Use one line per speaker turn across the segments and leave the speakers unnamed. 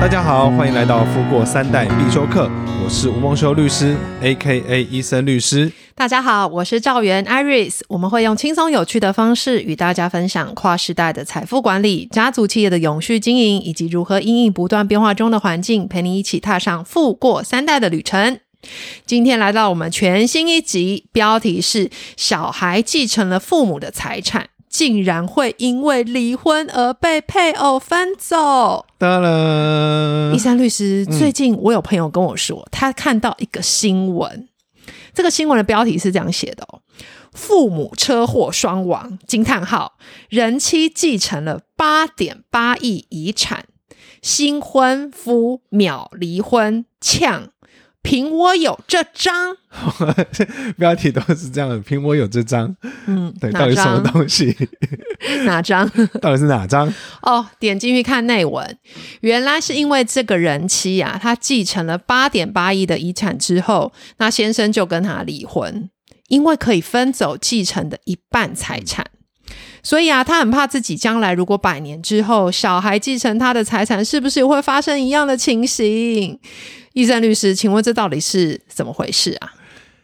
大家好，欢迎来到富过三代必修课。我是吴孟修律师，A.K.A. 医生律师。
大家好，我是赵源 Iris。我们会用轻松有趣的方式与大家分享跨时代的财富管理、家族企业的永续经营，以及如何因应不断变化中的环境，陪你一起踏上富过三代的旅程。今天来到我们全新一集，标题是“小孩继承了父母的财产”。竟然会因为离婚而被配偶分走？
当然，
伊森律师，最近我有朋友跟我说，嗯、他看到一个新闻，这个新闻的标题是这样写的哦：父母车祸双亡，惊叹号！人妻继承了八点八亿遗产，新婚夫秒离婚呛。凭我有这张，
标题都是这样的。凭我有这张，嗯，对，到底什么东西？
哪张？
到底是哪张？
哦，点进去看内文，原来是因为这个人妻啊，他继承了八点八亿的遗产之后，那先生就跟他离婚，因为可以分走继承的一半财产，所以啊，他很怕自己将来如果百年之后小孩继承他的财产，是不是会发生一样的情形？伊森律师，请问这到底是怎么回事啊？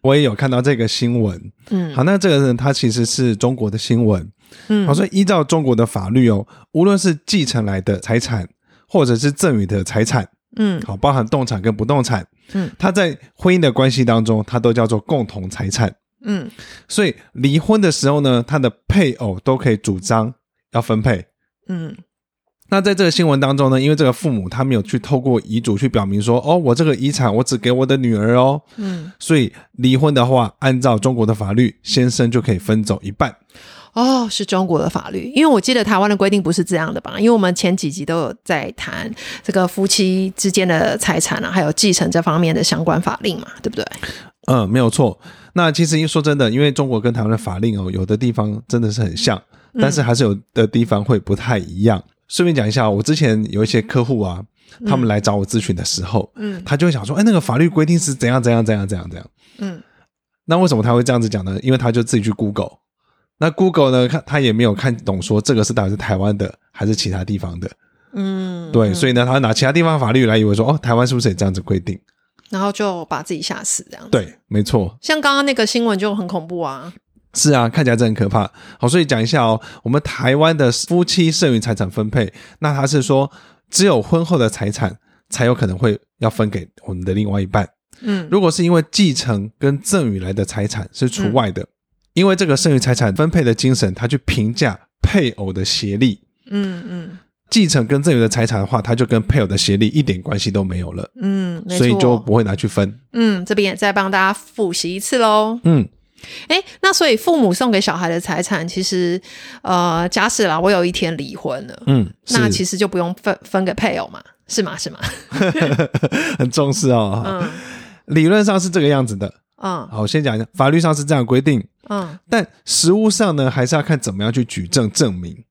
我也有看到这个新闻，嗯，好，那这个人他其实是中国的新闻，嗯，好，所以依照中国的法律哦，无论是继承来的财产，或者是赠与的财产，嗯，好，包含动产跟不动产，嗯，他在婚姻的关系当中，它都叫做共同财产，嗯，所以离婚的时候呢，他的配偶都可以主张要分配，嗯。那在这个新闻当中呢，因为这个父母他没有去透过遗嘱去表明说，哦，我这个遗产我只给我的女儿哦，嗯，所以离婚的话，按照中国的法律，先生就可以分走一半。
哦，是中国的法律，因为我记得台湾的规定不是这样的吧？因为我们前几集都有在谈这个夫妻之间的财产啊，还有继承这方面的相关法令嘛，对不对？
嗯，没有错。那其实因说真的，因为中国跟台湾的法令哦，有的地方真的是很像，但是还是有的地方会不太一样。顺便讲一下，我之前有一些客户啊，他们来找我咨询的时候，嗯，他就会想说，哎，那个法律规定是怎样怎样怎样怎样怎样，嗯，那为什么他会这样子讲呢？因为他就自己去 Google，那 Google 呢，看他也没有看懂，说这个是到底是台湾的还是其他地方的，嗯，对，所以呢，他拿其他地方法律来以为说，哦，台湾是不是也这样子规定？
然后就把自己吓死这样子。
对，没错。
像刚刚那个新闻就很恐怖啊。
是啊，看起来真的很可怕。好，所以讲一下哦，我们台湾的夫妻剩余财产分配，那他是说只有婚后的财产才有可能会要分给我们的另外一半。嗯，如果是因为继承跟赠与来的财产是除外的，嗯、因为这个剩余财产分配的精神，他去评价配偶的协力。嗯嗯，继承跟赠与的财产的话，他就跟配偶的协力一点关系都没有了。嗯，所以就不会拿去分。
嗯，这边也再帮大家复习一次喽。嗯。哎，那所以父母送给小孩的财产，其实，呃，假使啦，我有一天离婚了，嗯，那其实就不用分分给配偶嘛，是吗？是吗？
很重视哦。嗯，理论上是这个样子的。嗯，好，我先讲一下，法律上是这样规定。嗯，但实务上呢，还是要看怎么样去举证证明。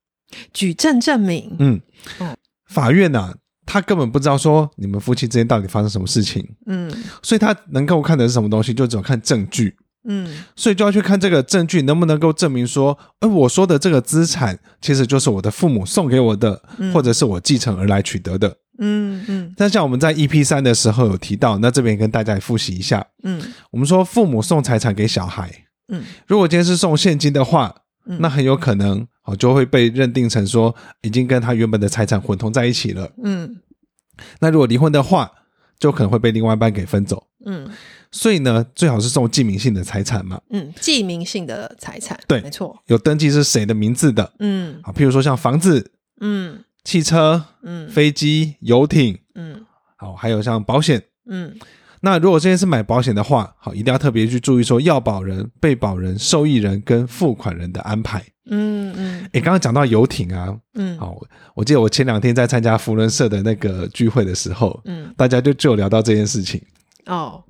举证证明。嗯，哦，
法院呐，他根本不知道说你们夫妻之间到底发生什么事情。嗯，所以他能够看的是什么东西，就只有看证据。嗯，所以就要去看这个证据能不能够证明说，哎，我说的这个资产其实就是我的父母送给我的，嗯、或者是我继承而来取得的。嗯嗯。但像我们在 EP 三的时候有提到，那这边跟大家也复习一下。嗯，我们说父母送财产给小孩，嗯，如果今天是送现金的话，嗯、那很有可能哦就会被认定成说已经跟他原本的财产混同在一起了。嗯，那如果离婚的话，就可能会被另外一半给分走。嗯。所以呢，最好是送记名性的财产嘛。嗯，
记名性的财产，
对，
没错，
有登记是谁的名字的。嗯，好，譬如说像房子，嗯，汽车，嗯，飞机、游艇，嗯，好，还有像保险，嗯，那如果这件是买保险的话，好，一定要特别去注意说要保人、被保人、受益人跟付款人的安排。嗯嗯，哎、嗯，刚刚讲到游艇啊，嗯，好，我记得我前两天在参加福伦社的那个聚会的时候，嗯，大家就就聊到这件事情。哦。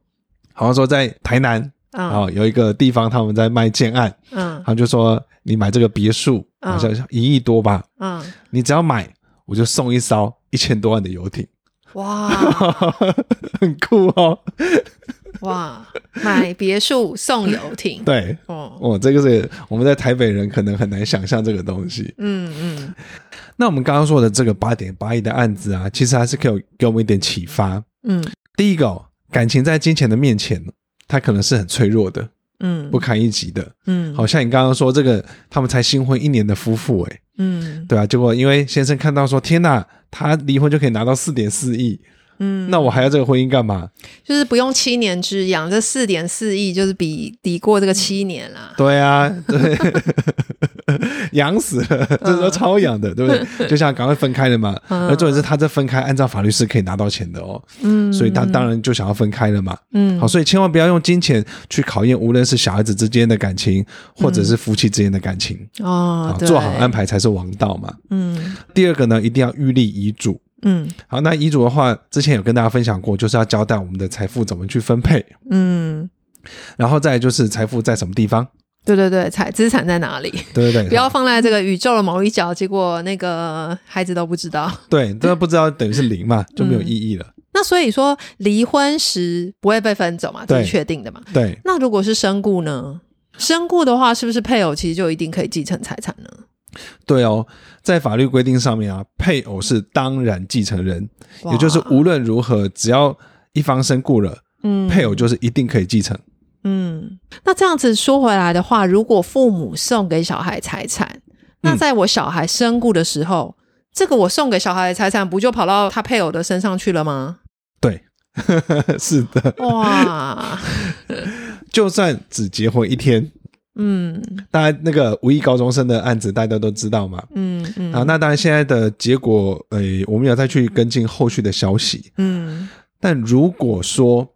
好像说在台南啊、有一个地方他们在卖建案，嗯，他就说你买这个别墅，好像一亿多吧，嗯，你只要买，我就送一艘一千多万的游艇，哇，很酷哦。
哇，买别墅送游艇，
对，哦，哦，这个是我们在台北人可能很难想象这个东西。嗯嗯。那我们刚刚说的这个八点八亿的案子啊，其实还是可以给我们一点启发。嗯，第一个哦，感情在金钱的面前，它可能是很脆弱的，嗯，不堪一击的。嗯，好像你刚刚说这个，他们才新婚一年的夫妇，哎，嗯，对啊，结果因为先生看到说，天哪，他离婚就可以拿到四点四亿。嗯，那我还要这个婚姻干嘛？
就是不用七年之痒，这四点四亿就是比抵过这个七年啦。
对啊，对，痒死了，这是说超痒的，对不对？就像赶快分开了嘛。而重点是他这分开，按照法律是可以拿到钱的哦。嗯，所以他当然就想要分开了嘛。嗯，好，所以千万不要用金钱去考验，无论是小孩子之间的感情，或者是夫妻之间的感情。哦，做好安排才是王道嘛。嗯，第二个呢，一定要预立遗嘱。嗯，好，那遗嘱的话，之前有跟大家分享过，就是要交代我们的财富怎么去分配。嗯，然后再就是财富在什么地方？
对对对，财资产在哪里？
对对对，
不要放在这个宇宙的某一角，结果那个孩子都不知道。
对，这不知道等于是零嘛，就没有意义了。嗯，
那所以说，离婚时不会被分走嘛，这是确定的嘛？
对。
那如果是身故呢？身故的话，是不是配偶其实就一定可以继承财产呢？
对哦，在法律规定上面啊，配偶是当然继承人，也就是无论如何，只要一方身故了，嗯，配偶就是一定可以继承。
嗯，那这样子说回来的话，如果父母送给小孩财产，那在我小孩身故的时候，嗯、这个我送给小孩的财产不就跑到他配偶的身上去了吗？
对，是的。哇，就算只结婚一天。嗯，当然，那个无意高中生的案子大家都知道嘛。嗯嗯。啊，那当然现在的结果，呃，我们要再去跟进后续的消息。嗯。但如果说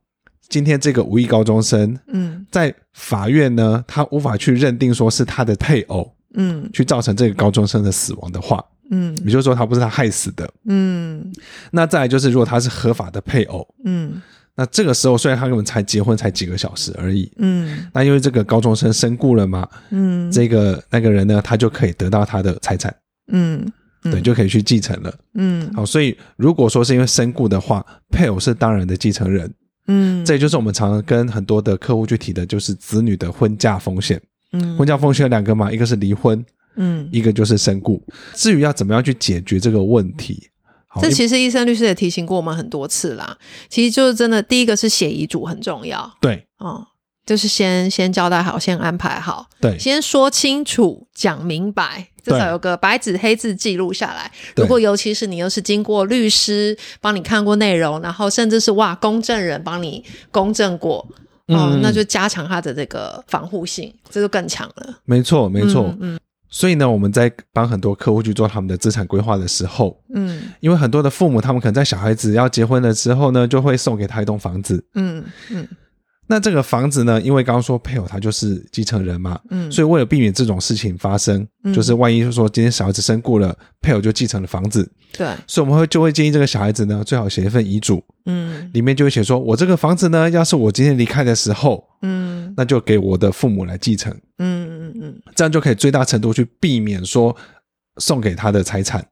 今天这个无意高中生，嗯，在法院呢，他无法去认定说是他的配偶，嗯，去造成这个高中生的死亡的话，嗯，也就是说他不是他害死的，嗯。那再来就是，如果他是合法的配偶，嗯。那这个时候，虽然他根本才结婚才几个小时而已，嗯，那因为这个高中生身故了嘛，嗯，这个那个人呢，他就可以得到他的财产，嗯，对，就可以去继承了，嗯，好，所以如果说是因为身故的话，配偶是当然的继承人，嗯，这也就是我们常常跟很多的客户去提的，就是子女的婚嫁风险，嗯，婚嫁风险有两个嘛，一个是离婚，嗯，一个就是身故，至于要怎么样去解决这个问题。
这其实医生律师也提醒过我们很多次啦。其实就是真的，第一个是写遗嘱很重要。
对，
哦，就是先先交代好，先安排好，
对，
先说清楚，讲明白，至少有个白纸黑字记录下来。如果尤其是你又是经过律师帮你看过内容，然后甚至是哇公证人帮你公证过，哦，那就加强他的这个防护性，这就更强了。
没错，没错，嗯。嗯所以呢，我们在帮很多客户去做他们的资产规划的时候，嗯，因为很多的父母，他们可能在小孩子要结婚了之后呢，就会送给他一栋房子，嗯嗯。那这个房子呢，因为刚刚说配偶他就是继承人嘛，嗯，所以为了避免这种事情发生，嗯，就是万一说今天小孩子身故了，配偶就继承了房子，
对，
所以我们会就会建议这个小孩子呢，最好写一份遗嘱，嗯，里面就会写说，我这个房子呢，要是我今天离开的时候，嗯，那就给我的父母来继承，嗯嗯嗯，这样就可以最大程度去避免说送给他的财产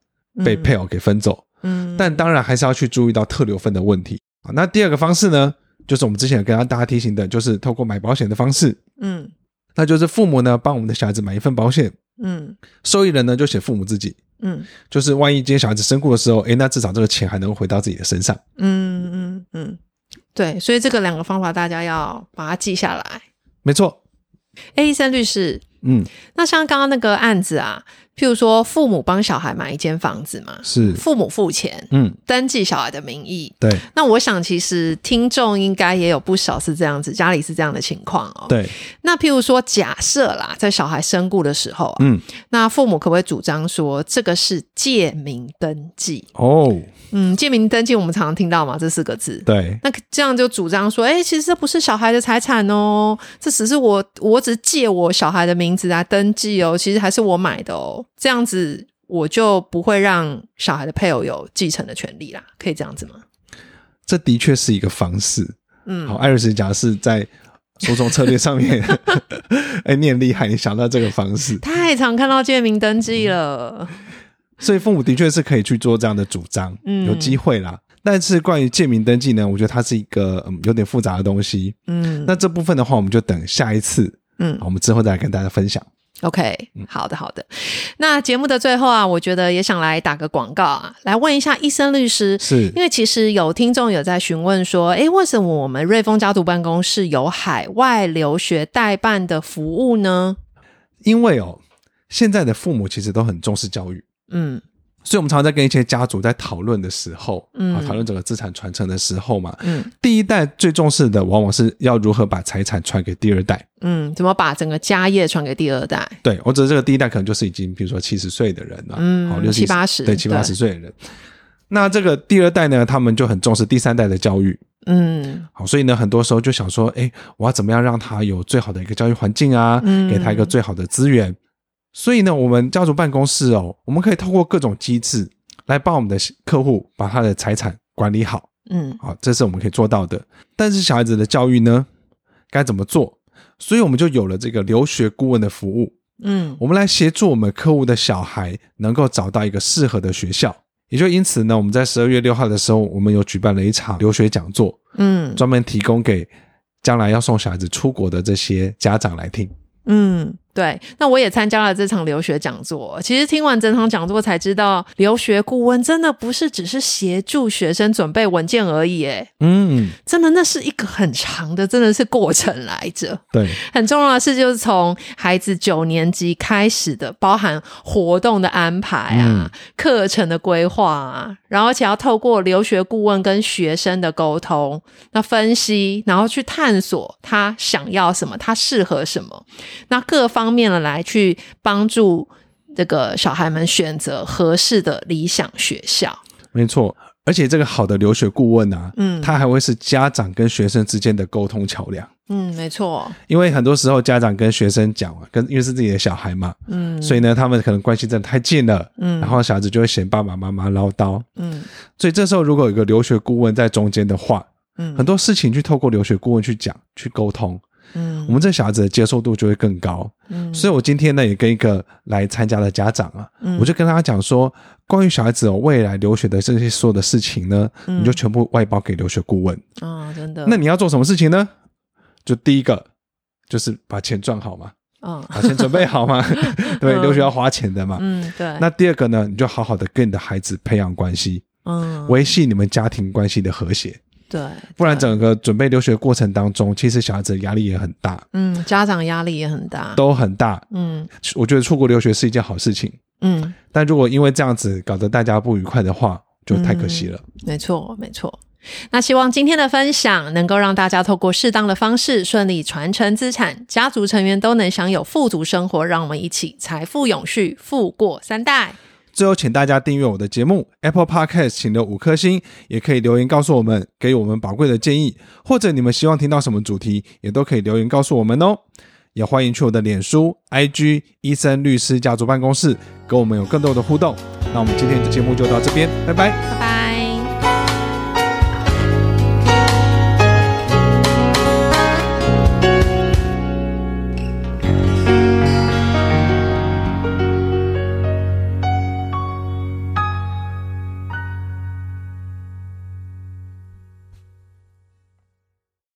被配偶给分走，嗯，但当然还是要去注意到特留份的问题。啊。那第二个方式呢？就是我们之前有跟大家提醒的，就是透过买保险的方式，嗯，那就是父母呢帮我们的小孩子买一份保险，嗯，受益人呢就写父母自己，嗯，就是万一今天小孩子身故的时候，诶，那至少这个钱还能回到自己的身上，
嗯嗯嗯，对，所以这个两个方法大家要把它记下来，
没错。
诶，医生律师，嗯，那像刚刚那个案子啊。譬如说，父母帮小孩买一间房子嘛，
是
父母付钱，嗯，登记小孩的名义，
对。
那我想，其实听众应该也有不少是这样子，家里是这样的情况哦。
对。
那譬如说，假设啦，在小孩身故的时候，嗯，那父母可不可以主张说，这个是借名登记？哦。嗯，借名登记我们常常听到嘛，这四个字。
对，那
这样就主张说，哎、欸，其实这不是小孩的财产哦，这只是我，我只借我小孩的名字来登记哦，其实还是我买的哦，这样子我就不会让小孩的配偶有继承的权利啦，可以这样子吗？
这的确是一个方式。嗯，好，艾瑞斯讲是在诉讼策略上面，哎、欸，你很厉害，你想到这个方式，
太常看到借名登记了。
所以父母的确是可以去做这样的主张，嗯，有机会啦。但是关于借名登记呢，我觉得它是一个嗯有点复杂的东西。嗯，那这部分的话，我们就等下一次，嗯，我们之后再来跟大家分享。
OK，好的好的。那节目的最后啊，我觉得也想来打个广告啊，来问一下医生律师，
是
因为其实有听众有在询问说，诶，为什么我们瑞丰家族办公室有海外留学代办的服务呢？
因为哦，现在的父母其实都很重视教育，嗯。所以，我们常常在跟一些家族在讨论的时候，嗯，讨论整个资产传承的时候嘛，嗯，第一代最重视的往往是要如何把财产传给第二代，
嗯，怎么把整个家业传给第二代？
对，或者这个第一代可能就是已经比如说七十岁的人了，
嗯，七八十，
对，七八十岁的人。那这个第二代呢，他们就很重视第三代的教育，嗯，好，所以呢，很多时候就想说，哎，我要怎么样让他有最好的一个教育环境啊，嗯，给他一个最好的资源。所以呢，我们家族办公室哦，我们可以透过各种机制。来帮我们的客户把他的财产管理好，嗯，好，这是我们可以做到的。但是小孩子的教育呢，该怎么做？所以我们就有了这个留学顾问的服务，嗯，我们来协助我们客户的小孩能够找到一个适合的学校。也就因此呢，我们在十二月六号的时候，我们有举办了一场留学讲座，嗯，专门提供给将来要送小孩子出国的这些家长来听，
嗯。对，那我也参加了这场留学讲座。其实听完整场讲座才知道，留学顾问真的不是只是协助学生准备文件而已。哎，嗯，真的那是一个很长的，真的是过程来着。
对，
很重要的是，就是从孩子九年级开始的，包含活动的安排啊，嗯、课程的规划啊，然后而且要透过留学顾问跟学生的沟通，那分析，然后去探索他想要什么，他适合什么，那各方。方面的来去帮助这个小孩们选择合适的理想学校，
没错。而且这个好的留学顾问啊，嗯，他还会是家长跟学生之间的沟通桥梁。
嗯，没错。
因为很多时候家长跟学生讲啊，跟因为是自己的小孩嘛，嗯，所以呢，他们可能关系真的太近了，嗯，然后小孩子就会嫌爸爸妈妈唠叨，嗯，所以这时候如果有一个留学顾问在中间的话，嗯，很多事情去透过留学顾问去讲去沟通。嗯，我们这小孩子的接受度就会更高。嗯，所以我今天呢也跟一个来参加的家长啊，嗯，我就跟他讲说，关于小孩子哦未来留学的这些所有的事情呢，嗯，你就全部外包给留学顾问。
啊，真的。
那你要做什么事情呢？就第一个就是把钱赚好嘛，啊，把钱准备好嘛，对，留学要花钱的嘛。嗯，对。那第二个呢，你就好好的跟你的孩子培养关系，嗯，维系你们家庭关系的和谐。
对，
不然整个准备留学过程当中，其实小孩子压力也很大，
嗯，家长压力也很大，
都很大，嗯，我觉得出国留学是一件好事情，嗯，但如果因为这样子搞得大家不愉快的话，就太可惜了。
嗯，没错，没错。那希望今天的分享能够让大家透过适当的方式顺利传承资产，家族成员都能享有富足生活，让我们一起财富永续，富过三代。
最后，请大家订阅我的节目 Apple Podcast，请留五颗星，也可以留言告诉我们，给我们宝贵的建议，或者你们希望听到什么主题，也都可以留言告诉我们哦。也欢迎去我的脸书、IG 医生律师家族办公室，跟我们有更多的互动。那我们今天的节目就到这边，拜拜，
拜拜。